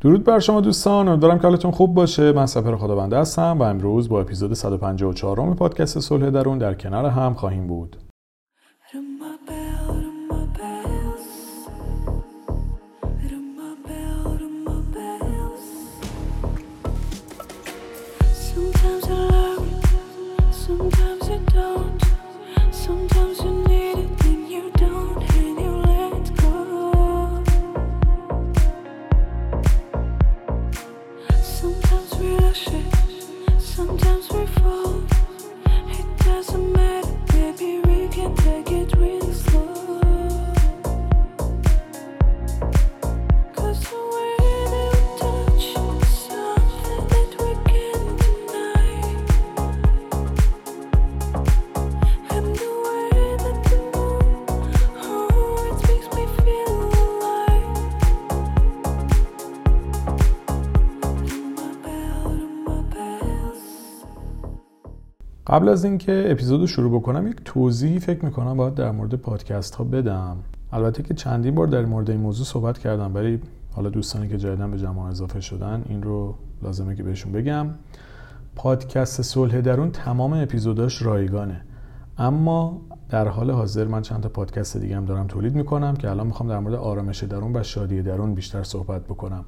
درود بر شما دوستان امیدوارم که حالتون خوب باشه. من سپر خداونده هستم و امروز با اپیزود 154 م پادکست صلح درون در کنار هم خواهیم بود. قبل از اینکه اپیزود شروع بکنم یک توضیحی فکر می‌کنم باید در مورد پادکست ها بدم. البته که چندین بار در مورد این موضوع صحبت کردم ولی حالا دوستانی که جدیدن به جمع اضافه شدن این رو لازمه که بهشون بگم. پادکست صلح درون تمام اپیزوداش رایگانه. اما در حال حاضر من چند تا پادکست دیگه هم دارم تولید می‌کنم که الان می‌خوام در مورد آرامش درون و شادی درون بیشتر صحبت بکنم.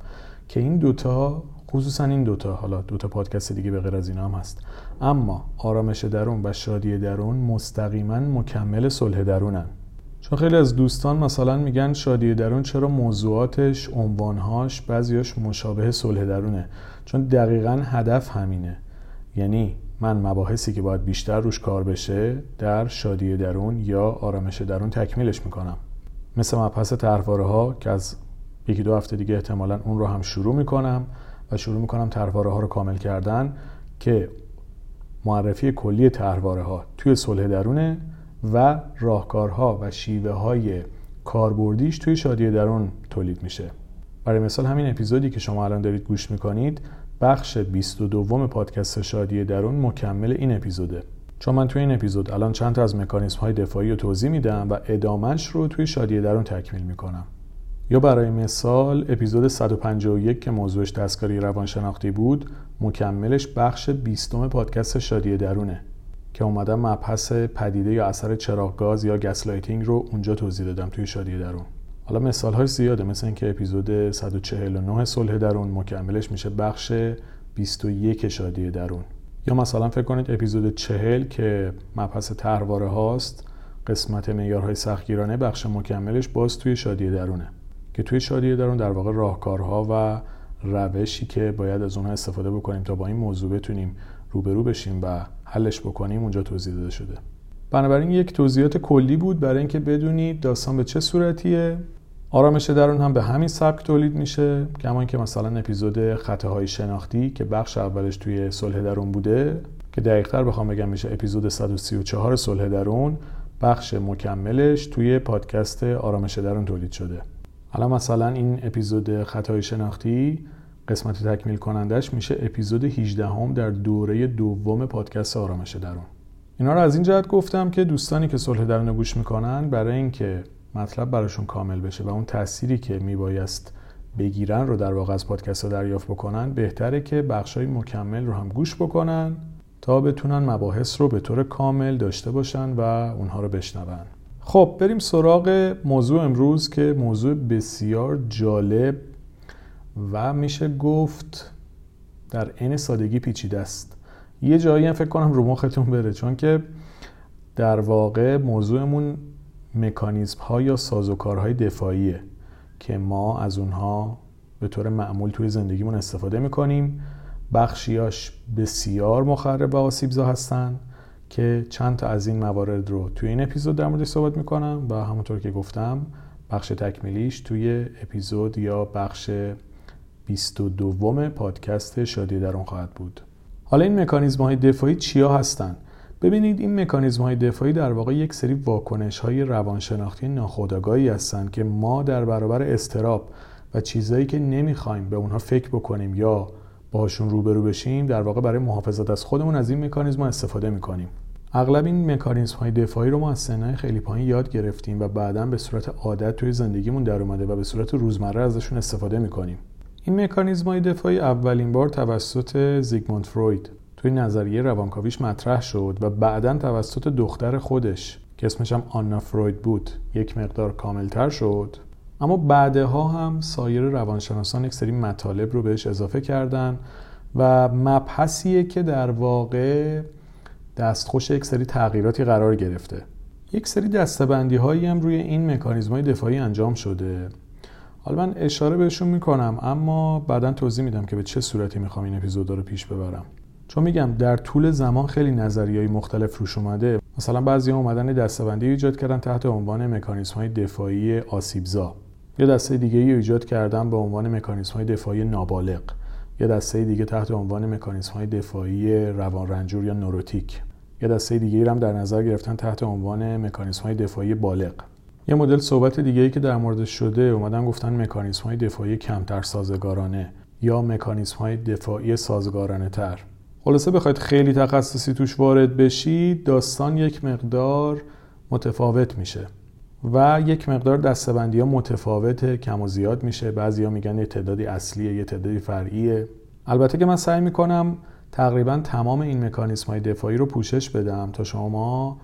که این دوتا خصوصا این دوتا حالا دوتا پادکست دیگه به غیر از اینا هم هست. اما آرامش درون و شادی درون مستقیما مکمل صلح درونن. چون خیلی از دوستان مثلا میگن شادی درون چرا موضوعاتش عنوانهاش بعضیاش مشابه صلح درونه؟ چون دقیقا هدف همینه. یعنی من مباحثی که باید بیشتر روش کار بشه در شادی درون یا آرامش درون تکمیلش می‌کنم. مثل مبحث طرحواره ها که از یکی دو هفته دیگه احتمالا اون رو هم شروع می‌کنم. و شروع می‌کنم طرحواره ها رو کامل کردن که معرفی کلی طرحواره ها توی صلح درونه و راهکارها و شیوه های کاربردیش توی شادی درون تولید میشه. برای مثال همین اپیزودی که شما الان دارید گوش می‌کنید بخش 22 پادکست شادی درون مکمل این اپیزوده. چون من توی این اپیزود الان چند تا از مکانیزم های دفاعی رو توضیح میدم و ادامش رو توی شادی درون تکمیل می‌کنم. یا برای مثال اپیزود 151 که موضوعش دستکاری روانشناختی بود مکملش بخش 20 پادکست شادی درونه که اومدم مبحث پدیده یا اثر چراغ یا gaslighting رو اونجا توضیح دادم توی شادی درون. حالا مثال های زیاده مثل اینکه اپیزود 149 صلح درون مکملش میشه بخش 21 شادی درون. یا مثلا فکر کنید اپیزود 40 که مبحث طرحواره هاست قسمت معیارهای سختگیرانه بخش مکملش باز توی شادی درونه. که توی شادی درون در واقع راهکارها و روشی که باید از اونها استفاده بکنیم تا با این موضوع بتونیم روبرو بشیم و حلش بکنیم اونجا توضیح داده شده. بنابراین یک توضیحات کلی بود برای اینکه بدونید داستان به چه صورتیه. آرامش درون هم به همین سبک تولید میشه کما که مثلا اپیزود خطاهای شناختی که بخش اولش توی صلح درون بوده که دقیقتر بخوام بگم میشه اپیزود 134 صلح درون بخش مکملش توی پادکست آرامش درون تولید شده. حالا مثلا این اپیزود خطای شناختی قسمت تکمیل کنندش میشه اپیزود 18 هم در دوره دوم پادکست آرامش درون. اینا رو از این جهت گفتم که دوستانی که صلح درون گوش می‌کنن برای اینکه مطلب براشون کامل بشه و اون تأثیری که میبایست بگیرن رو در واقع از پادکست ها دریافت بکنن بهتره که های مکمل رو هم گوش بکنن تا بتونن مباحث رو به طور کامل داشته باشن و اونها رو بشنون. خب بریم سراغ موضوع امروز که موضوع بسیار جالب و میشه گفت در عین سادگی پیچیده است. یه جایی هم فکر کنم رو مختون بره چون که در واقع موضوعمون مکانیزم ها یا سازوکارهای دفاعیه که ما از اونها به طور معمول توی زندگیمون استفاده می‌کنیم. بخشیاش بسیار مخرب و آسیبزا هستن. که چند تا از این موارد رو توی این اپیزود در موردش صحبت می‌کنم و همونطور که گفتم بخش تکمیلیش توی اپیزود یا بخش 22 پادکست شادی درون خواهد بود حالا این مکانیزم های دفاعی چیا هستن؟ ببینید این مکانیزم های دفاعی در واقع یک سری واکنش های روانشناختی ناخودآگاهی هستند که ما در برابر استراب و چیزهایی که نمی‌خوایم به اونها فکر بکنیم یا باشون روبرو بشیم در واقع برای محافظت از خودمون از این مکانیزم استفاده می‌کنیم اغلب این مکانیزم های دفاعی رو ما از سنهای خیلی پایین یاد گرفتیم و بعدا به صورت عادت توی زندگیمون در اومده و به صورت روزمره ازشون استفاده می‌کنیم. این مکانیزم های دفاعی اولین بار توسط زیگموند فروید توی نظریه روانکاویش مطرح شد و بعدا توسط دختر خودش که اسمش هم آنا فروید بود یک مقدار کاملتر شد. اما بعدها هم سایر روانشناسان یک سری مطالب رو بهش اضافه کردن و مبحثیه که در واقع دستخوش یک سری تغییراتی قرار گرفته. یک سری دستبندی هایی هم روی این مکانیزم های دفاعی انجام شده. حالا من اشاره بهشون می‌کنم اما بعدا توضیح میدم که به چه صورتی می‌خوام این اپیزود رو پیش ببرم. چون میگم در طول زمان خیلی نظریه های مختلف روش اومده. مثلا بعضی ها اومدن دستبندی ایجاد کردن تحت عنوان مکانیزم های دفاعی آسیبزا. یا دسته دیگه ای ایجاد کردن به عنوان مکانیزم های دفاعی نابالغ. یا دسته دیگه تحت عنوان مکانیزم های دفاعی روان رنجور یا نوروتیک. یا دسته دیگه هم در نظر گرفتن تحت عنوان مکانیزم های دفاعی بالغ. یه مدل صحبت دیگه ای که در مورد شده اومدن گفتن مکانیزم های دفاعی کمتر سازگارانه یا مکانیزم های دفاعی سازگارانه تر. خلاصه بخواید خیلی تخصصی توش وارد بشید داستان یک مقدار متفاوت میشه. و یک مقدار دستبندی ها متفاوت کم و زیاد میشه. بعضی میگن یه تعدادی اصلیه یه تعدادی فرعیه. البته که من سعی می‌کنم تقریبا تمام این مکانیسم های دفاعی رو پوشش بدم تا شما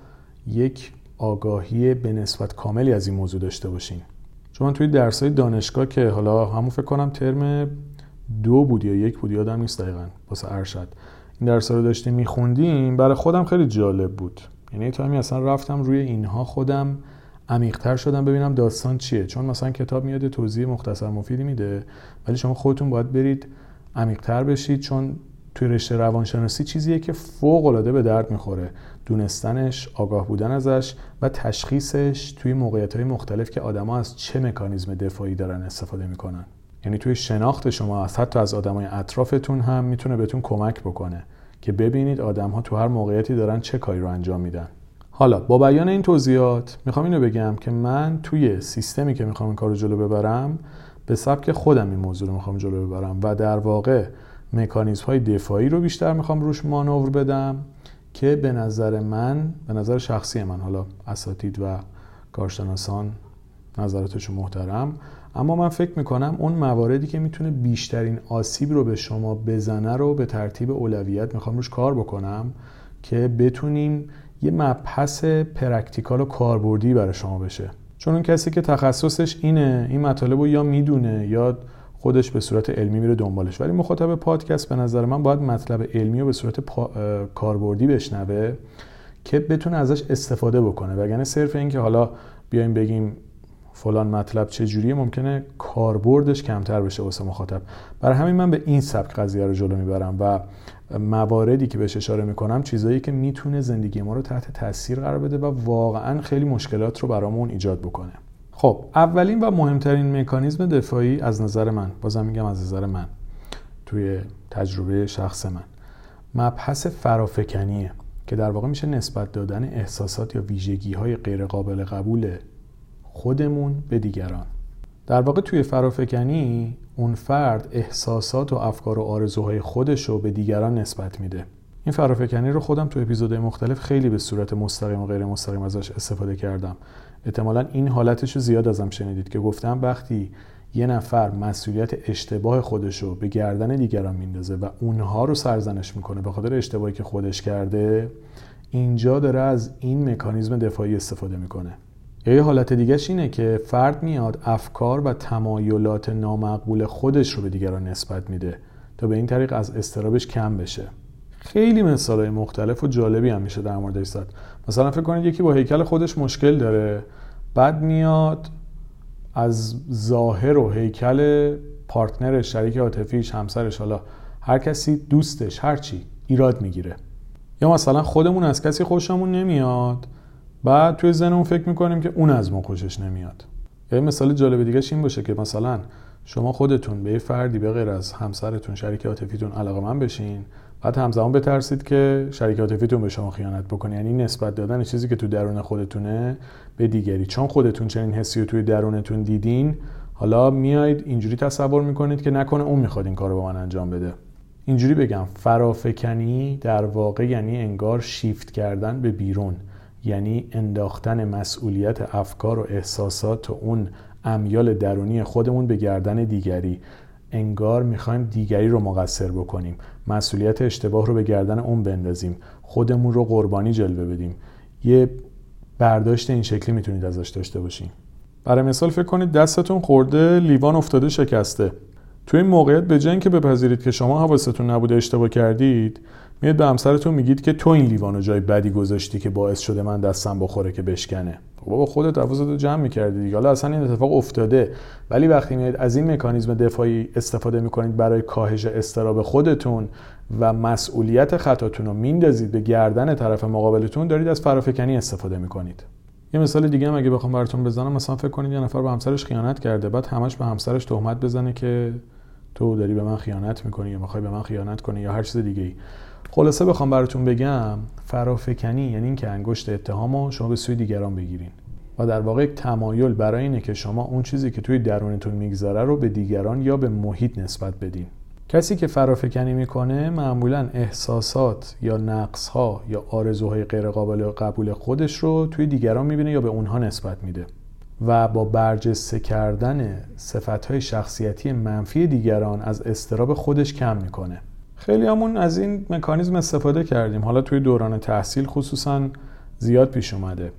یک آگاهی به نسبت کاملی از این موضوع داشته باشین. چون من توی درس های دانشگاه که حالا همون فکر کنم ترم دو بود یا یک بود یادم نیست دقیقا واسه ارشد. این درس رو داشتیم میخوندیم. برای خودم خیلی جالب بود. یعنی تا اصلا رفتم روی اینها خودم. عمیقتر شدم ببینم داستان چیه. چون مثلا کتاب میاد توضیح مختصر مفیدی میده ولی شما خودتون باید برید عمیقتر بشید چون توی رشته روانشناسی چیزیه که فوق العاده به درد می‌خوره. دونستنش آگاه بودن ازش و تشخیصش توی موقعیت های مختلف که آدما از چه مکانیزم دفاعی دارن استفاده می‌کنن. یعنی توی شناخت شما از حتی از آدمای اطرافتون هم می‌تونه بهتون کمک بکنه که ببینید آدم ها تو هر موقعیتی دارن چه کاری رو انجام میدن. حالا با بیان این توضیحات می‌خوام اینو بگم که من توی سیستمی که می‌خوام این کار رو جلو ببرم به سبک خودم این موضوع رو می‌خوام جلو ببرم و در واقع مکانیزم های دفاعی رو بیشتر می‌خوام روش مانور بدم که به نظر من به نظر شخصی من حالا اساتید و کارشناسان نظراتشون محترم اما من فکر می‌کنم اون مواردی که می‌تونه بیشترین آسیب رو به شما بزنه رو به ترتیب اولویت می‌خوام روش کار بکنم که بتونیم یه مبحث practical و کاربردی برای شما بشه. چون اون کسی که تخصصش اینه این مطالب رو یا می‌دونه یا خودش به صورت علمی میره دنبالش. ولی مخاطب پادکست به نظر من باید مطلب علمی رو به صورت کاربردی بشنوه که بتونه ازش استفاده بکنه. وگرنه صرف این که حالا بیایم بگیم فلان مطلب چه جوریه ممکنه کاربردش کمتر بشه واسه مخاطب. برای همین من به این سبک قضیه رو جلو می‌برم و مواردی که بهش اشاره می‌کنم چیزایی که می‌تونه زندگی ما رو تحت تاثیر قرار بده و واقعا خیلی مشکلات رو برامون ایجاد بکنه. خب اولین و مهمترین مکانیزم دفاعی از نظر من بازم میگم از نظر من توی تجربه شخص من مبحث فرافکنیه که در واقع میشه نسبت دادن احساسات یا ویژگی های غیر قابل قبول خودمون به دیگران. در واقع توی فرافکنی اون فرد احساسات و افکار و آرزوهای خودش رو به دیگران نسبت میده. این فرافکنی رو خودم تو اپیزودهای مختلف خیلی به صورت مستقیم و غیر مستقیم ازش استفاده کردم. احتمالا این حالتش رو زیاد ازم شنیدید که گفتم وقتی یه نفر مسئولیت اشتباه خودش رو به گردن دیگران میندازه و اونها رو سرزنش می‌کنه به خاطر اشتباهی که خودش کرده اینجا داره از این مکانیزم دفاعی استفاده می‌کنه. یه حالت دیگهش اینه که فرد میاد افکار و تمایلات نامقبول خودش رو به دیگران نسبت میده تا به این طریق از استرابش کم بشه. خیلی مثال مختلف و جالبی هم میشه در موردش زد. مثلا فکر کنید یکی با هیکل خودش مشکل داره. بعد میاد از ظاهر و هیکل پارتنر شریک عاطفیش همسرش حالا هر کسی دوستش هرچی ایراد می‌گیره. یا مثلا خودمون از کسی خوشمون نمیاد بعد توی ذهنمون فکر می‌کنیم که اون از ما خوشش نمیاد. یه مثال جالب دیگه این باشه که مثلا شما خودتون به یه فردی به غیر از همسرتون شریک عاطفیتون علاقه من بشین بعد همزمان بترسید که شریک عاطفیتون به شما خیانت بکنه. یعنی نسبت دادن چیزی که تو درون خودتونه به دیگری. چون خودتون چنین حسی رو توی درونتون دیدین حالا میایید اینجوری تصور می‌کنید که نکنه اون می‌خواد این کارو با من انجام بده. اینجوری بگم فرافکنی در واقع یعنی انگار شیفت کردن به بیرون. یعنی انداختن مسئولیت افکار و احساسات و اون امیال درونی خودمون به گردن دیگری. انگار می‌خوایم دیگری رو مقصر بکنیم. مسئولیت اشتباه رو به گردن اون بندازیم. خودمون رو قربانی جلوه بدیم. یه برداشت این شکلی می‌تونید ازش داشته باشیم برای مثال فکر کنید دستتون خورده لیوان افتاده شکسته. تو این موقعیت به جای که بپذیرید که شما حواستون نبوده اشتباه کردید میاد به همسرتون میگید که تو این لیوان رو جای بدی گذاشتی که باعث شده من دستم بخوره که بشکنه. بابا خودت رو جمع می‌کردی دیگه. حالا اصلا این اتفاق افتاده. ولی وقتی میاد از این مکانیزم دفاعی استفاده می‌کنید برای کاهش استراب خودتون و مسئولیت خطاتون رو میندازید به گردن طرف مقابلتون دارید از فرافکنی استفاده می‌کنید. یه مثال دیگه هم اگه بخوام براتون بزنم مثلا فکر کنید یه نفر به همسرش خیانت کرده بعد همش به همسرش تهمت بزنه که تو داری به من خیانت می‌کنی یا می‌خوای به من خیانت کنی یا هر چیز دیگه ای خلاصه بخوام براتون بگم فرافکنی یعنی اینکه انگشت اتهامو شما به سوی دیگران بگیرین و در واقع یک تمایل برای اینه که شما اون چیزی که توی درونتون میگذره رو به دیگران یا به محیط نسبت بدین. کسی که فرافکنی می‌کنه معمولا احساسات یا نقص ها یا آرزوهای غیر قابل قبول خودش رو توی دیگران می‌بینه یا به اونها نسبت میده و با برجسته کردن های شخصیتی منفی دیگران از استراب خودش کم می‌کنه. خیلی همون از این مکانیزم استفاده کردیم. حالا توی دوران تحصیل خصوصا زیاد پیش اومده.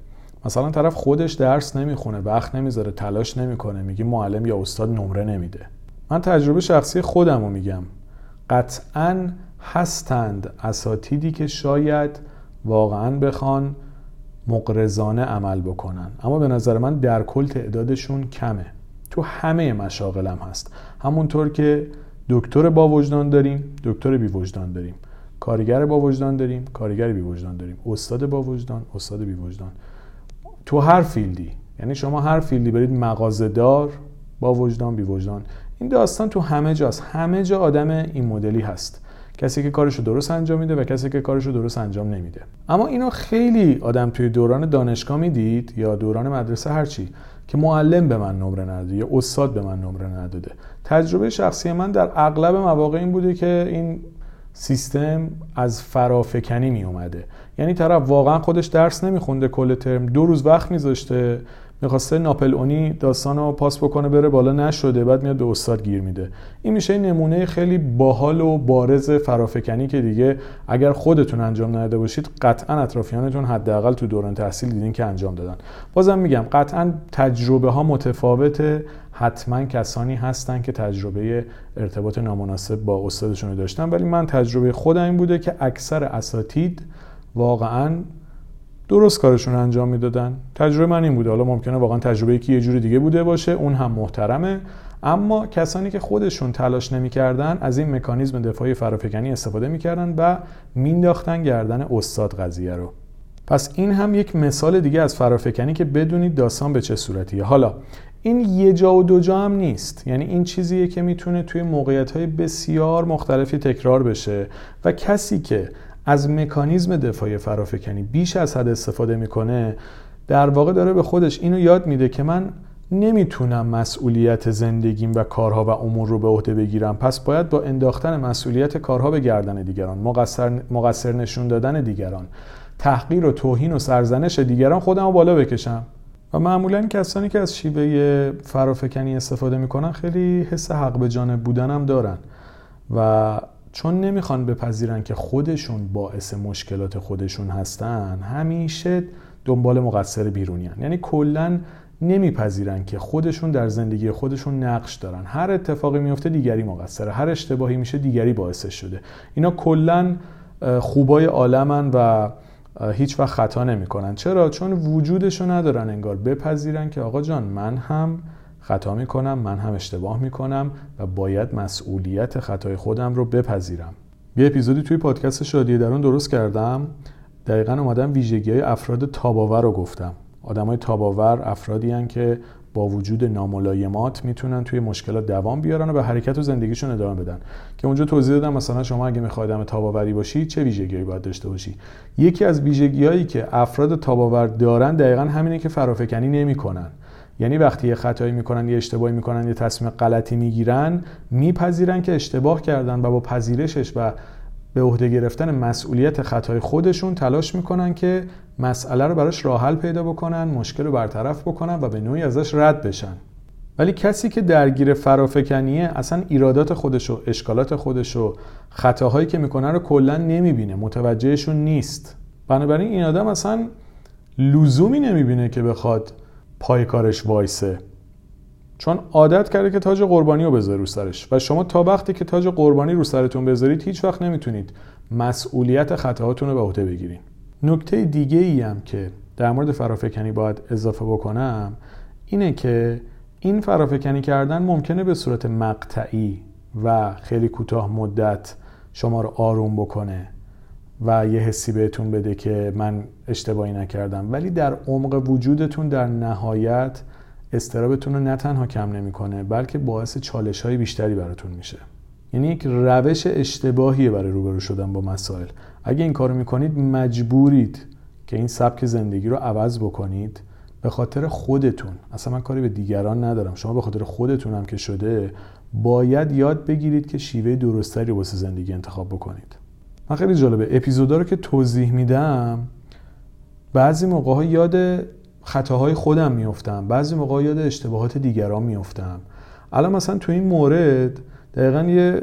مثلا طرف خودش درس نمی‌خونه وقت نمی‌ذاره تلاش نمی‌کنه میگی معلم یا استاد نمره نمیده. من تجربه شخصی خودم رو میگم. قطعا هستند اساتیدی که شاید واقعا بخوان مقرزانه عمل بکنن. اما به نظر من در کل تعدادشون کمه. تو همه مشاغلم هست. همونطور که دکتر با وجدان داریم دکتر بی وجدان داریم. کارگر با وجدان داریم کارگر بی وجدان داریم. استاد با وجدان استاد بی وجدان. تو هر فیلدی یعنی شما هر فیلدی برید مغازه‌دار با وجدان بی وجدان. این داستان تو همه جاست. همه جا آدم این مدلی هست. کسی که کارشو درست انجام میده و کسی که کارشو درست انجام نمیده. اما اینو خیلی آدم توی دوران دانشگاه می‌دید یا دوران مدرسه هرچی. که معلم به من نمره نداده یا استاد به من نمره نداده. تجربه شخصی من در اغلب مواقع این بوده که این سیستم از فرافکنی می اومده یعنی طرف واقعا خودش درس نمیخونده کل ترم دو روز وقت میذاشته. می‌خواسته ناپل اونی داستان رو پاس بکنه بره بالا نشده بعد میاد به استاد گیر میده. این میشه نمونه خیلی باحال و بارز فرافکنی که دیگه اگر خودتون انجام نداده باشید قطعا اطرافیانتون حداقل تو دوران تحصیل دیدین که انجام دادن. بازم میگم قطعا تجربه ها متفاوته. حتما کسانی هستن که تجربه ارتباط نامناسب با استادشون داشتن. ولی من تجربه خودم این بوده که اکثر اساتید واقعا درست کارشون انجام می‌دادن. تجربه من این بوده. حالا ممکنه واقعا تجربه که یه جوری دیگه بوده باشه. اون هم محترمه. اما کسانی که خودشون تلاش نمی‌کردن از این مکانیزم دفاعی فرافکنی استفاده می‌کردن و مینداختن گردن استاد قضیه رو. پس این هم یک مثال دیگه از فرافکنی که بدونید داستان به چه صورتیه. حالا این یه جا و دو جا هم نیست. یعنی این چیزیه که می‌تونه توی موقعیت های بسیار مختلفی تکرار بشه و کسی که از مکانیزم دفاعی فرافکنی بیش از حد استفاده می‌کنه در واقع داره به خودش اینو یاد میده که من نمی‌تونم مسئولیت زندگیم و کارها و امور رو به عهده بگیرم. پس باید با انداختن مسئولیت کارها به گردن دیگران مقصر, مقصر نشون دادن دیگران تحقیر و توهین و سرزنش دیگران خودم رو بالا بکشم. و معمولا کسانی که از شیوه فرافکنی استفاده می‌کنن خیلی حس حق به جانب بودن هم دارن. و چون نمی‌خوان بپذیرن که خودشون باعث مشکلات خودشون هستن همیشه دنبال مقصر بیرونیان یعنی کلا نمیپذیرن که خودشون در زندگی خودشون نقش دارن. هر اتفاقی میفته دیگری مقصره هر اشتباهی میشه دیگری باعثش شده. اینا کلا خوبای عالمن و هیچ وقت خطا نمی‌کنن. چرا؟ چون وجودشو ندارن انگار. بپذیرن که آقا جان من هم خطا می‌کنم من هم اشتباه می‌کنم و باید مسئولیت خطای خودم رو بپذیرم. یه اپیزودی توی پادکست شادی درون درست کردم. دقیقا اومدم ویژگی های افراد تاباور رو گفتم. آدم های تاباور افرادی هن که با وجود ناملایمات می‌تونن توی مشکلات دوام بیارن و به حرکت و زندگیشون ادامه بدن. که اونجا توضیح دادم مثلا شما اگه می‌خواید آدم تاباوری باشی چه ویژگیهایی باید داشته باشی؟ یکی از ویژگیهایی که افراد تاباور دارن دقیقا همینه که فرافکنی نمی‌کنن. یعنی وقتی یه خطایی می‌کنن یه اشتباهی می‌کنن یه تصمیم غلطی می‌گیرن میپذیرن که اشتباه کردن و با پذیرشش و به عهده گرفتن مسئولیت خطای خودشون تلاش می‌کنن که مسئله رو براش راه حل پیدا بکنن مشکل رو برطرف بکنن و به نوعی ازش رد بشن. ولی کسی که درگیر فرافکنیه اصلا ایرادات خودش و اشکالات خودش و خطاهایی که می‌کنه رو کلا نمی‌بینه متوجهشون نیست. بنابراین این آدم اصلا لزومی نمی‌بینه که بخواد پای کارش وایسه. چون عادت کرده که تاج قربانی رو بذاره رو سرش. و شما تا وقتی که تاج قربانی رو سرتون بذارید هیچ وقت نمی‌تونید مسئولیت خطاهاتون رو به عهده بگیرین. نکته دیگه ای هم که در مورد فرافکنی باید اضافه بکنم اینه که این فرافکنی کردن ممکنه به صورت مقطعی و خیلی کوتاه مدت شما رو آروم بکنه. و یه حسی بهتون بده که من اشتباهی نکردم. ولی در عمق وجودتون در نهایت استرابتون رو نه تنها کم نمی‌کنه بلکه باعث چالش های بیشتری براتون میشه. یعنی یک روش اشتباهیه برای روبرو شدن با مسائل. اگه این کارو می‌کنید مجبورید که این سبک زندگی رو عوض بکنید به خاطر خودتون. اصلا من کاری به دیگران ندارم. شما به خاطر خودتون هم که شده باید یاد بگیرید که شیوه درستری واسه زندگی انتخاب بکنید. من خیلی جالبه. اپیزودا رو که توضیح میدم بعضی موقع ها یاد خطاهای خودم میفتم بعضی موقع یاد اشتباهات دیگران میفتم الان مثلا تو این مورد دقیقا یه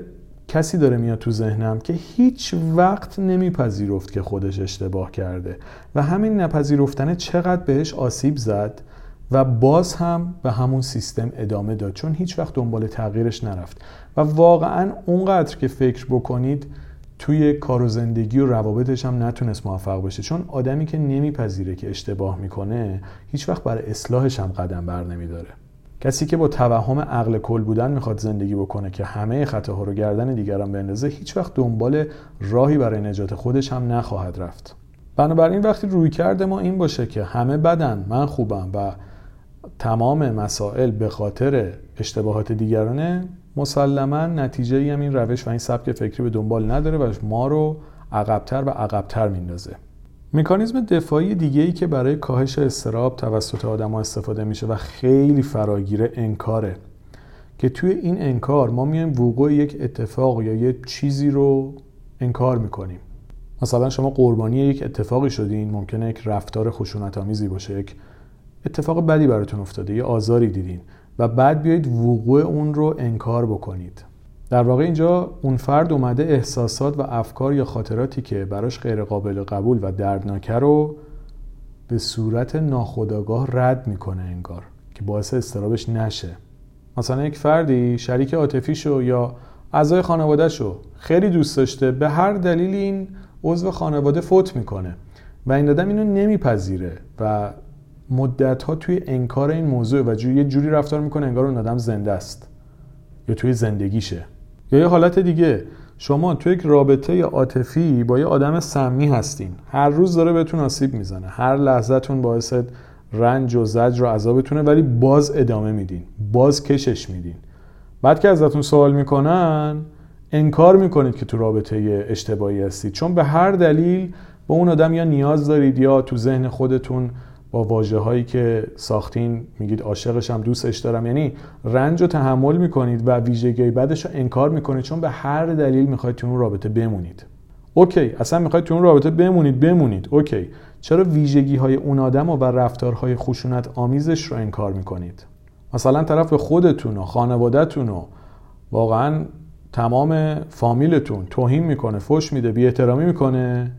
کسی داره میاد تو ذهنم که هیچ وقت نمیپذیرفت که خودش اشتباه کرده و همین نپذیرفتنه چقدر بهش آسیب زد و باز هم به همون سیستم ادامه داد. چون هیچ وقت دنبال تغییرش نرفت. و واقعا اونقدر که فکر بکنید توی کار و زندگی و روابطش هم نتونست موفق بشه. چون آدمی که نمیپذیره که اشتباه می‌کنه هیچ وقت برای اصلاحش هم قدم بر نمیداره. کسی که با توهم عقل کل بودن می‌خواد زندگی بکنه که همه خطاها رو گردن دیگران بندازه هیچ وقت دنبال راهی برای نجات خودش هم نخواهد رفت. بنابراین وقتی روی کرده ما این باشه که همه بدن من خوبم و تمام مسائل به خاطر اشتباهات دیگرانه مسلما نتیجه هم این روش و این سبک فکری به دنبال نداره و ما رو عقبتر و عقبتر میندازه. مکانیزم دفاعی دیگه ای که برای کاهش استراب توسط آدما استفاده میشه و خیلی فراگیره انکاره که توی این انکار ما میایم وقوع یک اتفاق یا یه چیزی رو انکار می‌کنیم. مثلا شما قربانی یک اتفاقی شدین ممکنه یک رفتار خشونت آمیزی باشه یک اتفاق بدی براتون افتاده یه آزاری دیدین. و بعد بیایید وقوع اون رو انکار بکنید. در واقع اینجا اون فرد اومده احساسات و افکار یا خاطراتی که براش غیر قابل قبول و دردناکه رو به صورت ناخودآگاه رد می‌کنه انگار که باعث استرابش نشه. مثلا یک فردی شریک عاطفیشو یا اعضای خانوادهشو خیلی دوست داشته به هر دلیل این عضو خانواده فوت می‌کنه و این آدم اینو نمیپذیره و مدت ها توی انکار این موضوع و یه جوری رفتار می‌کنه انگار اون آدم زنده است. یا توی زندگیشه. یا یه حالت دیگه. شما توی یک رابطه عاطفی با یه آدم سمی هستین. هر روز داره بهتون آسیب می‌زنه. هر لحظهتون باعث رنج و زجر و عذابتونه ولی باز ادامه میدین. باز کشش میدین. بعد که ازتون سوال می‌کنن انکار می‌کنید که تو رابطه اشتباهی هستید. چون به هر دلیل به اون آدم یا نیاز دارید یا تو ذهن خودتون با واژه هایی که ساختین میگید عاشقشم دوستش دارم. یعنی رنج رو تحمل می‌کنید و ویژگی بعدش رو انکار می‌کنید چون به هر دلیل می‌خواید تو اون رابطه بمونید. okay اصلا می‌خواید تو اون رابطه بمونید بمونید. okay. چرا ویژگی های اون آدم و رفتارهای خشونت آمیزش رو انکار می‌کنید؟ مثلا طرف به خودتون و خانوادهتون و واقعا تمام فامیلتون توهین می‌کنه فش میده بی احترامی می‌کنه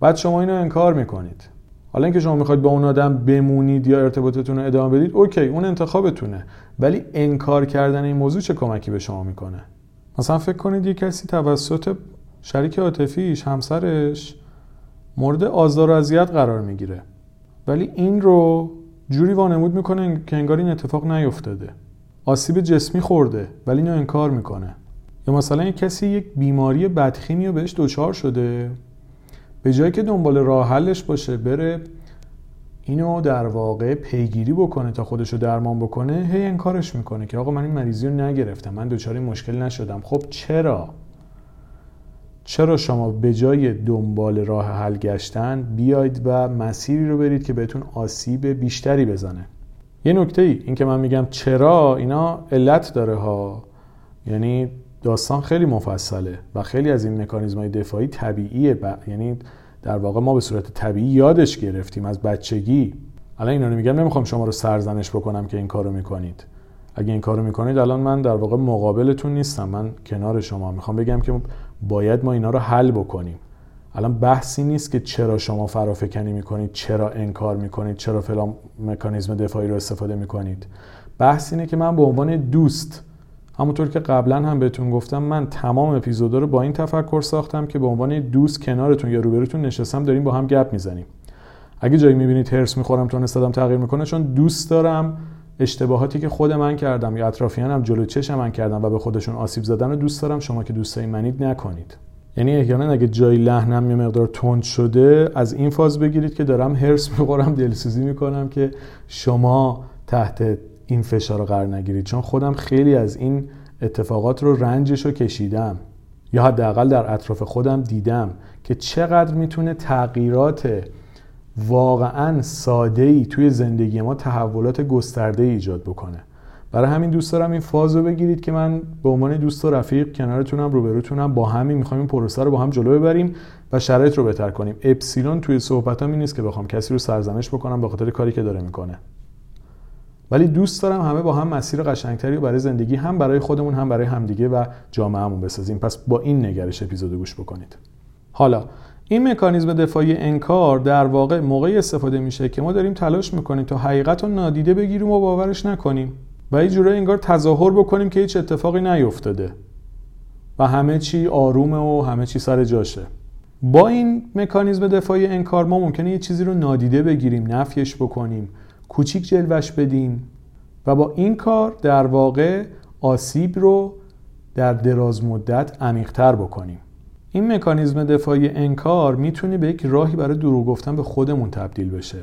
بعد شما اینو انکار می‌کنید. حالا اینکه شما می‌خواید با اون آدم بمونید یا ارتباطتون رو ادامه بدید اوکی اون انتخابتونه. ولی انکار کردن این موضوع چه کمکی به شما می‌کنه؟ مثلا فکر کنید یه کسی توسط شریک عاطفیش همسرش مورد آزار و اذیت قرار می‌گیره. ولی این رو جوری وانمود می‌کنه که انگار این اتفاق نیفتاده. آسیب جسمی خورده ولی اینو انکار می‌کنه. یا مثلا یک کسی یک بیماری بدخیمی رو بهش دچار شده. به جایی که دنبال راه حلش باشه بره اینو در واقع پیگیری بکنه تا خودشو درمان بکنه هی انکارش می‌کنه که آقا من این مریضی رو نگرفتم من دچار مشکل نشدم. خب چرا؟ چرا شما به جای دنبال راه حل گشتن بیاید و مسیری رو برید که بهتون آسیب بیشتری بزنه؟ یه نکته ای این که من میگم چرا اینا علت داره ها. یعنی داستان خیلی مفصله و خیلی از این مکانیزم های دفاعی طبیعیه. ب... یعنی در واقع ما به صورت طبیعی یادش گرفتیم از بچگی. الان اینا رو میگم نمی‌خوام شما رو سرزنش بکنم که این کارو می‌کنید. اگه این کارو می‌کنید الان من در واقع مقابلتون نیستم. من کنار شما می‌خوام بگم که باید ما اینا رو حل بکنیم. الان بحثی نیست که چرا شما فرافکنی می‌کنید چرا انکار می‌کنید چرا فلان مکانیزم دفاعی رو استفاده می‌کنید. بحث اینه که من به عنوان دوست همونطور که قبلا هم بهتون گفتم من تمام اپیزودا رو با این تفکر ساختم که به عنوان دوست کنارتون یا روبروتون نشستم داریم با هم گپ می‌زنیم. اگه جایی می‌بینید هرس می‌خورم تو تغییر می‌کنه چون دوست دارم اشتباهاتی که خود من کردم یا اطرافیانم جلو چشم من کردم و به خودشون آسیب زدن رو دوست دارم شما که دوستای منید نکنید. یعنی احیانا اگه جای لحنم یه مقدار تند شده از این فاز بگیرید که دارم هرس می‌خورم دلسوزی می‌کنم که شما تحت این فشار رو قرار نگیرید. چون خودم خیلی از این اتفاقات رو رنجش رو کشیدم. یا حداقل در اطراف خودم دیدم که چقدر می‌تونه تغییرات واقعا ساده ای توی زندگی ما تحولات گسترده ایجاد بکنه. برای همین دوست دارم این فاز رو بگیرید که من به عنوان دوست و رفیق کنارتونم روبروتونم با همین می‌خوایم این پروسه رو با هم جلو ببریم و شرایط رو بهتر کنیم. اپسیلون توی صحبتام این نیست که بخوام کسی رو سرزنش بکنم به خاطر کاری که داره می‌کنه. ولی دوست دارم همه با هم مسیر قشنگتری رو برای زندگی هم برای خودمون هم برای همدیگه و جامعهمون بسازیم. پس با این نگرش اپیزود گوش بکنید. حالا این مکانیزم دفاعی انکار در واقع موقعی استفاده میشه که ما داریم تلاش می‌کنیم تا حقیقت رو نادیده بگیریم و باورش نکنیم و یه جورایی انگار تظاهر بکنیم که هیچ اتفاقی نیفتاده و همه چی آرومه و همه چی سر جاشه. با این مکانیزم دفاعی انکار ما ممکنه یه چیزی رو نادیده بگیریم نفیش بکنیم. کوچیک جلوش بدیم و با این کار در واقع آسیب رو در دراز مدت عمیقتر بکنیم. این مکانیزم دفاعی انکار می‌تونه به یک راهی برای دروغ گفتن به خودمون تبدیل بشه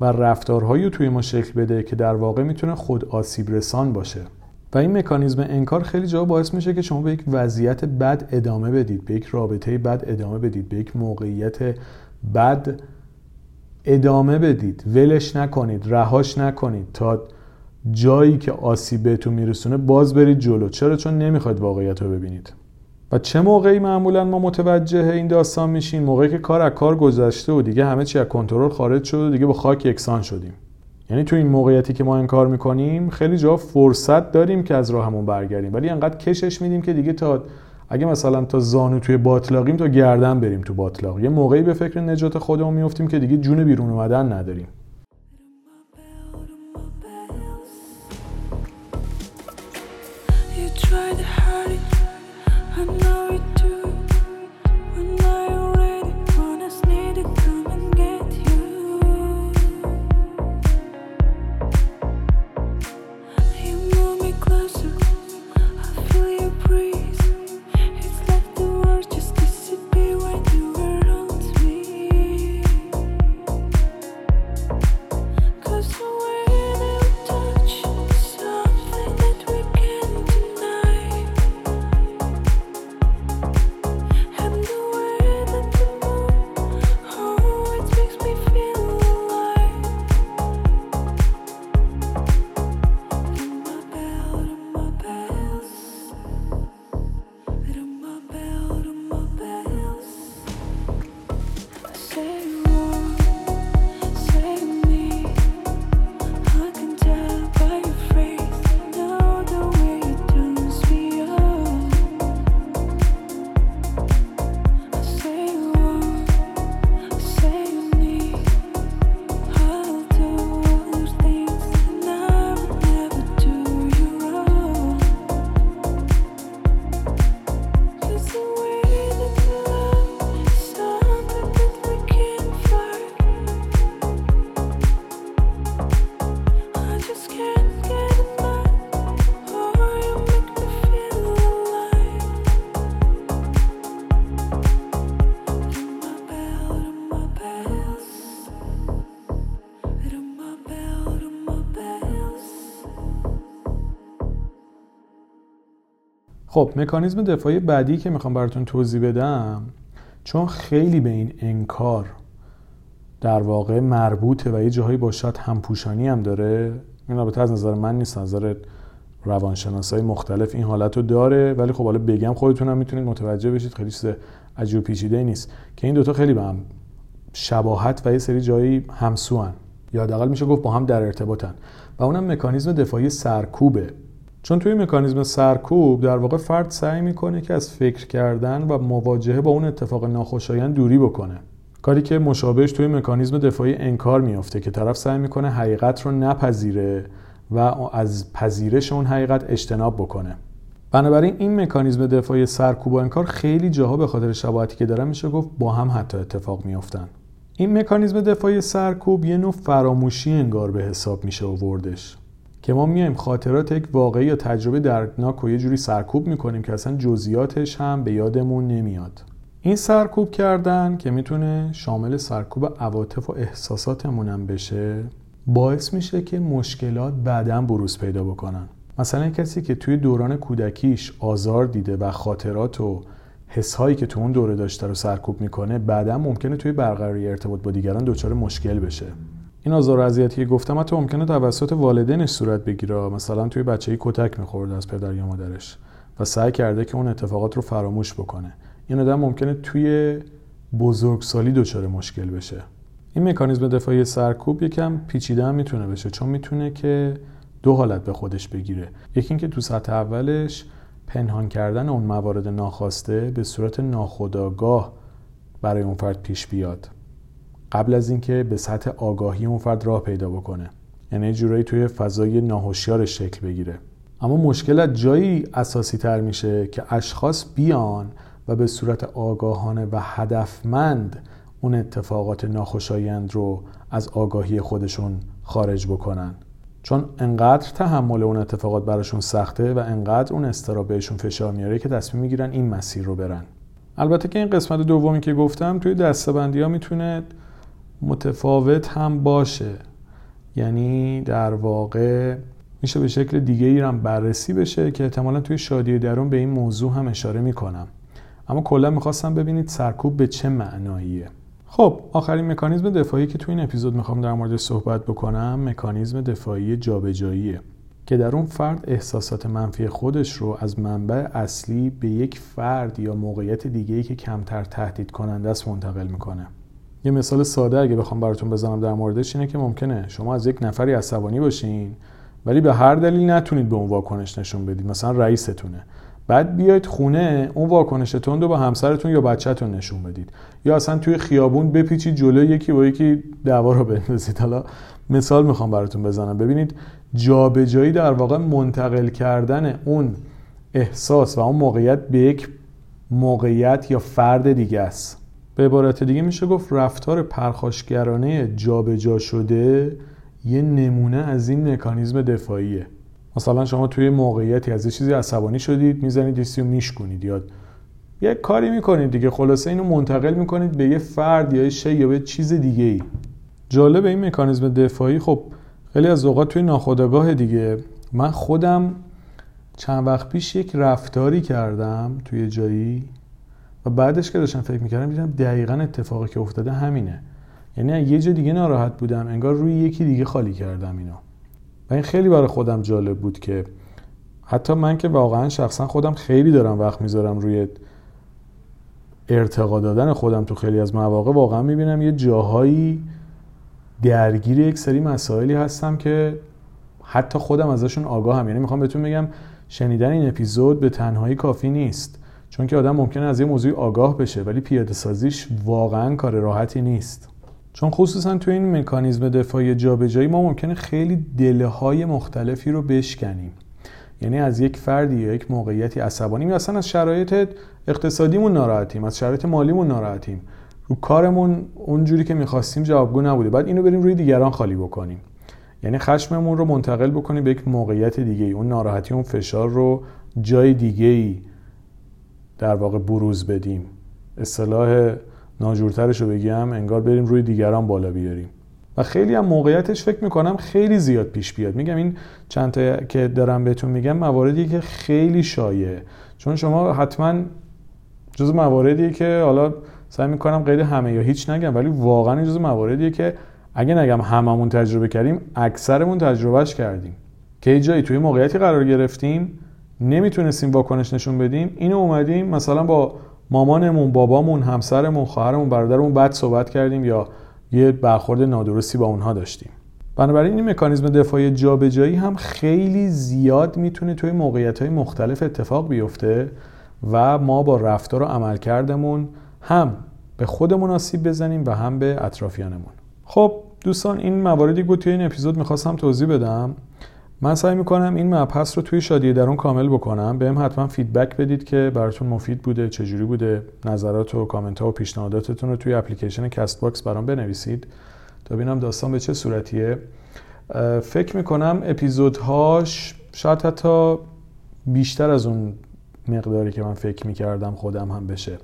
و رفتارهایی رو توی ما شکل بده که در واقع می‌تونه خود آسیب رسان باشه. و این مکانیزم انکار خیلی جا باعث میشه که شما به یک وضعیت بد ادامه بدید به یک رابطه بد ادامه بدید به یک موقعیت بد ادامه بدید. ولش نکنید. رهاش نکنید. تا جایی که آسیب بهتون میرسونه باز برید جلو. چرا؟ چون نمی‌خواید واقعیت رو ببینید. و چه موقعی معمولا ما متوجه این داستان میشیم؟ موقعی که کار از کار گذشته و دیگه همه چی از کنترل خارج شد و دیگه با خاک یکسان شدیم. یعنی تو این موقعیتی که ما این کار می‌کنیم خیلی جا فرصت داریم که از راهمون برگردیم. ولی انقدر کشش میدیم که دیگه تا اگه مثلا تا زانو توی باطلاقیم تا گردن بریم تو باطلاق. یه موقعی به فکر نجات خودمون میفتیم که دیگه جون بیرون اومدن نداریم. خب مکانیزم دفاعی بعدی که می‌خوام براتون توضیح بدم چون خیلی به این انکار در واقع مربوطه و یه جاهایی با شاید همپوشانی هم داره این رابطه از نظر من نیست نظر روانشناسای مختلف این حالت رو داره ولی خب حالا بگم خودتون می‌تونید متوجه بشید خیلی چیز عجیب پیچیده نیست. که این دوتا خیلی به هم شباهت و یه سری جایی همسوان. یا حداقل میشه گفت با هم در ارتباطن. و اونم مکانیزم دفاعی سرکوبه. چون توی مکانیزم سرکوب در واقع فرد سعی می‌کنه که از فکر کردن و مواجهه با اون اتفاق ناخوشایند دوری بکنه. کاری که مشابهش توی مکانیزم دفاعی انکار میفته که طرف سعی می‌کنه حقیقت رو نپذیره و از پذیرش اون حقیقت اجتناب بکنه. بنابراین این مکانیزم دفاعی سرکوب و انکار خیلی جاها به خاطر شباهتی که دارن میشه گفت با هم حتی اتفاق میافتن. این مکانیزم دفاعی سرکوب یه نوع فراموشی انگار به حساب میشه آوردش. که ما میایم خاطرات یک واقعی یا تجربه دردناک و یه جوری سرکوب می‌کنیم که اصلا جزئیاتش هم به یادمون نمیاد. این سرکوب کردن که می‌تونه شامل سرکوب عواطف و احساساتمون هم بشه باعث میشه که مشکلات بعدا بروز پیدا بکنن. مثلا کسی که توی دوران کودکیش آزار دیده و خاطرات و حسهایی که تو اون دوره داشته رو سرکوب می‌کنه بعدا ممکنه توی برقراری ارتباط با دیگران دچار مشکل بشه. این آزار و اذیتی که گفتم حتی ممکنه توسط والدینش صورت بگیره. مثلا توی بچه‌ای کتک میخورده از پدر یا مادرش و سعی کرده که اون اتفاقات رو فراموش بکنه. این آدم ممکنه توی بزرگسالی دچار مشکل بشه. این مکانیزم دفاعی سرکوب یکم پیچیده هم می‌تونه بشه چون می‌تونه که دو حالت به خودش بگیره. یکی اینکه تو سطح اولش پنهان کردن اون موارد ناخواسته به صورت ناخودآگاه برای اون فرد پیش بیاد. قبل از اینکه به سطح آگاهی اون فرد راه پیدا بکنه. یعنی جورایی توی فضای ناهوشیارش شکل بگیره. اما مشکل از جایی اساسی تر میشه که اشخاص بیان و به صورت آگاهانه و هدفمند اون اتفاقات ناخوشایند رو از آگاهی خودشون خارج بکنن. چون انقدر تحمل اون اتفاقات براشون سخته و انقدر اون استرا بهشون فشار میاره که تصمیم می‌گیرن این مسیر رو برن. البته که این قسمت دومی که گفتم توی دستبندی ها می‌تونه متفاوت هم باشه. یعنی در واقع میشه به شکل دیگه ای هم بررسی بشه که احتمالا توی شادی درون به این موضوع هم اشاره می‌کنم. اما کلا می‌خواستم ببینید سرکوب به چه معناییه. خب آخرین مکانیزم دفاعی که تو این اپیزود می‌خوام در مورد صحبت بکنم مکانیزم دفاعی جابجاییه که در اون فرد احساسات منفی خودش رو از منبع اصلی به یک فرد یا موقعیت دیگه که کمتر تهدید کننده است منتقل می‌کنه. یه مثال ساده اگه بخوام براتون بزنم در موردش اینه که ممکنه شما از یک نفری عصبانی باشین ولی به هر دلیل نتونید به اون واکنش نشون بدید. مثلا رئیستونه. بعد بیاید خونه اون واکنشتون رو با همسرتون یا بچهتون نشون بدید. یا اصلا توی خیابون بپیچید جلو یکی با یکی دعوا رو بندازید. حالا مثال می‌خوام براتون بزنم. ببینید جابجایی در واقع منتقل کردن اون احساس و اون موقعیت به یک موقعیت یا فرد دیگه است. به عبارت دیگه میشه گفت رفتار پرخاشگرانه جابجا شده یه نمونه از این مکانیزم دفاعیه. مثلا شما توی موقعیتی از چیزی عصبانی شدید می‌زنید یه و میشکنید یا یه کاری می‌کنید دیگه خلاصه اینو منتقل می‌کنید به یه فرد یا یه شی یا به چیز دیگه ای جالب این مکانیزم دفاعی. خب خیلی از اوقات توی ناخودآگاه دیگه من خودم چند وقت پیش یک رفتاری کردم توی جایی و بعدش که داشتم فکر می‌کردم دیدم دقیقا اتفاقی که افتاده همینه. یعنی یه جا دیگه ناراحت بودم انگار روی یکی دیگه خالی کردم اینو. و این خیلی برای خودم جالب بود که حتی من که واقعا شخصا خودم خیلی دارم وقت می‌ذارم روی ارتقا دادن خودم تو خیلی از مواقع واقعا می‌بینم یه جاهایی درگیر یک سری مسائلی هستم که حتی خودم ازشون آگاه هم یعنی می‌خوام بهتون بگم شنیدن این اپیزود به تنهایی کافی نیست. چون که آدم ممکنه از یه موضوع آگاه بشه ولی پیاده سازیش واقعا کار راحتی نیست. چون خصوصا تو این مکانیزم دفاعی جابجایی ما ممکنه خیلی دله های مختلفی رو بشکنیم. یعنی از یک فردی یا یک موقعیتی عصبانی یا اصلا از شرایط اقتصادیمون ناراحتیم از شرایط مالیمون ناراحتیم. رو کارمون اونجوری که می‌خواستیم جوابگو نبوده. بعد اینو بریم روی دیگران خالی بکنیم. یعنی خشممون رو منتقل بکنیم به یک موقعیت دیگه اون ناراحتی اون فشار رو جای دیگه ای در واقع بروز بدیم. اصطلاح ناجورترش رو بگم انگار بریم روی دیگران بالا بیاریم. و خیلی هم موقعیتش فکر می‌کنم خیلی زیاد پیش بیاد. میگم این چند تا که دارم بهتون میگم مواردی که خیلی شایعه چون شما حتما جز مواردیه که حالا سعی می‌کنم غیر همه یا هیچ نگم ولی واقعا جز مواردیه که اگه نگم هممون تجربه کردیم اکثرمون تجربهش کردیم. که جایی توی موقعیتی قرار گرفتیم؟ نمی‌تونستیم واکنش نشون بدیم. اینو اومدیم مثلا با مامانمون بابامون همسرمون خواهرمون برادرمون بعد صحبت کردیم یا یه برخورد نادرستی با اونها داشتیم. بنابراین این مکانیزم دفاعی جابجایی هم خیلی زیاد می‌تونه توی موقعیت های مختلف اتفاق بیفته و ما با رفتار و عملکردمون هم به خودمون آسیب بزنیم و هم به اطرافیانمون. خب دوستان این مواردی بود توی این اپیزود می‌خواستم توضیح بدم. من سعی می‌کنم این مبحث رو توی شادی درون کامل بکنم. بهم حتما feedback بدید که براتون مفید بوده چجوری بوده. نظرات و کامنت ها و پیشنهاداتتون رو توی اپلیکیشن Castbox برام بنویسید. تا ببینم داستان به چه صورتیه. فکر می‌کنم اپیزودهاش شاید حتی بیشتر از اون مقداری که من فکر می‌کردم خودم هم بشه.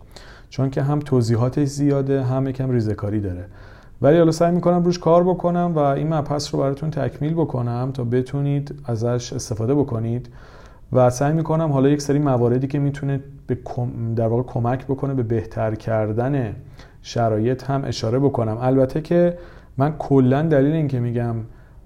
چون که هم توضیحاتش زیاده هم یکم ریزکاری داره. ولی حالا سعی می‌کنم روش کار بکنم و این مبحث رو براتون تکمیل بکنم تا بتونید ازش استفاده بکنید و سعی می‌کنم حالا یک سری مواردی که می‌تونه به در واقع کمک بکنه به بهتر کردن شرایط هم اشاره بکنم. البته که من کلا دلیل اینکه میگم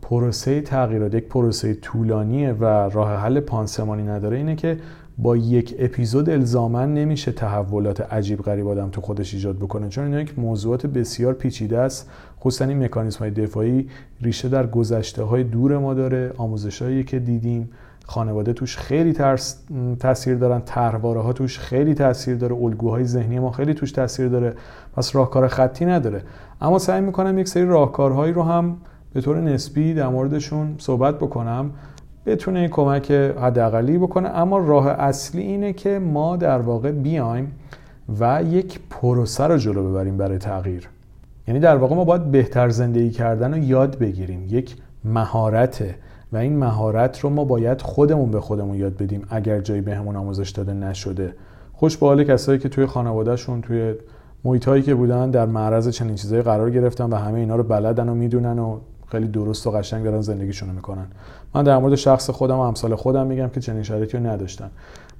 پروسه تغییرات یک پروسه طولانیه و راه حل پانسمانی نداره اینه که با یک اپیزود الزاما نمیشه تحولات عجیب غریب آدم تو خودش ایجاد بکنه چون اینا یک موضوعات بسیار پیچیده است. خصوصا این مکانیزم های دفاعی ریشه در گذشته های دور ما داره آموزش هایی که دیدیم. خانواده توش خیلی ترس تاثیر دارن طرحواره ها توش خیلی تاثیر داره الگوهای ذهنی ما خیلی توش تاثیر داره. پس راهکار خطی نداره. اما سعی می‌کنم یک سری راهکارهایی رو هم به طور نسبی در موردشون صحبت بکنم. بتونه کمک حداقلی بکنه. اما راه اصلی اینه که ما در واقع بیایم و یک پروسه رو جلو ببریم برای تغییر. یعنی در واقع ما باید بهتر زندگی کردن رو یاد بگیریم. یک مهارته و این مهارت رو ما باید خودمون به خودمون یاد بدیم اگر جایی بهمون آموزش داده نشده. خوش به حال کسایی که توی خانوادهشون توی محیط هایی که بودن در معرض چنین چیزایی قرار گرفتن و همه اینا رو بلدن و می‌دونن و خیلی درست و قشنگ دارن زندگیشون می‌کنن. من در مورد شخص خودم و امثال خودم میگم که چنین شرایطی رو نداشتن.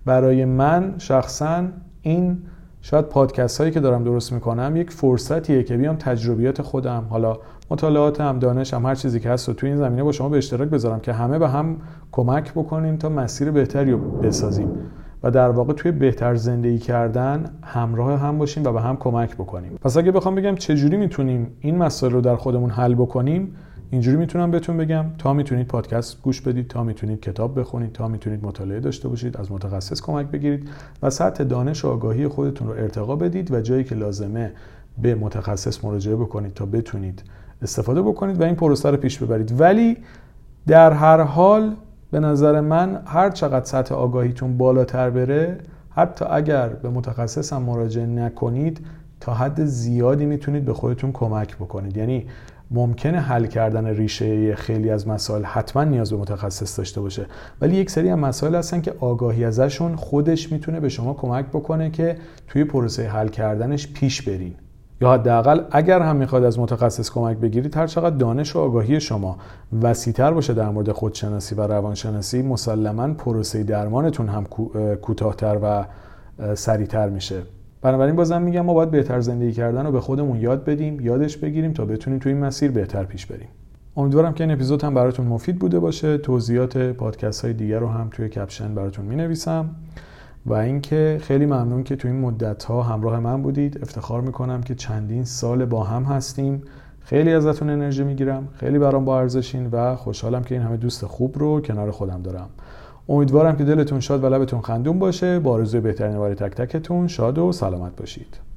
برای من شخصا این شاید پادکست هایی که دارم درست می‌کنم یک فرصتیه که بیام تجربیات خودم حالا مطالعاتم دانشم هر چیزی که هست و توی این زمینه با شما به اشتراک بذارم که همه به هم کمک بکنیم تا مسیر بهتری رو بسازیم و در واقع توی بهتر زندگی کردن همراه هم باشیم و به هم کمک بکنیم. پس اگه بخوام بگم چجوری می‌تونیم این مسائل رو در خودمون حل بکنیم اینجوری می‌تونم بهتون بگم. تا می‌تونید پادکست گوش بدید تا می‌تونید کتاب بخونید تا می‌تونید مطالعه داشته باشید از متخصص کمک بگیرید و سطح دانش و آگاهی خودتون رو ارتقا بدید و جایی که لازمه به متخصص مراجعه بکنید تا بتونید استفاده بکنید و این پروسه رو پیش ببرید. ولی در هر حال به نظر من هر چقدر سطح آگاهیتون بالاتر بره حتی اگر به متخصص هم مراجعه نکنید تا حد زیادی می‌تونید به خودتون کمک بکنید. یعنی ممکنه حل کردن ریشه خیلی از مسائل حتما نیاز به متخصص داشته باشه. ولی یک سری از مسائل هستن که آگاهی ازشون خودش می‌تونه به شما کمک بکنه که توی پروسه حل کردنش پیش برین. یا حداقل اگر هم می‌خواد از متخصص کمک بگیرید هر چقدر دانش و آگاهی شما وسیعتر باشه در مورد خودشناسی و روانشناسی مسلما پروسه درمانتون هم کوتاهتر و سریعتر میشه. بنابراین بازم میگم ما باید بهتر زندگی کردن رو به خودمون یاد بدیم یادش بگیریم تا بتونیم توی این مسیر بهتر پیش بریم. امیدوارم که این اپیزود هم براتون مفید بوده باشه. توضیحات پادکست های دیگر رو هم توی کپشن براتون می نویسم و اینکه خیلی ممنون که توی این مدت ها همراه من بودید. افتخار می‌کنم که چندین سال با هم هستیم. خیلی ازتون انرژی می‌گیرم. خیلی برام با ارزشین و خوشحالم که این همه دوست خوب رو کنار خودم دارم. امیدوارم که دلتون شاد و لبتون خندون باشه. با آرزوی بهترین برای تک تکتون شاد و سلامت باشید.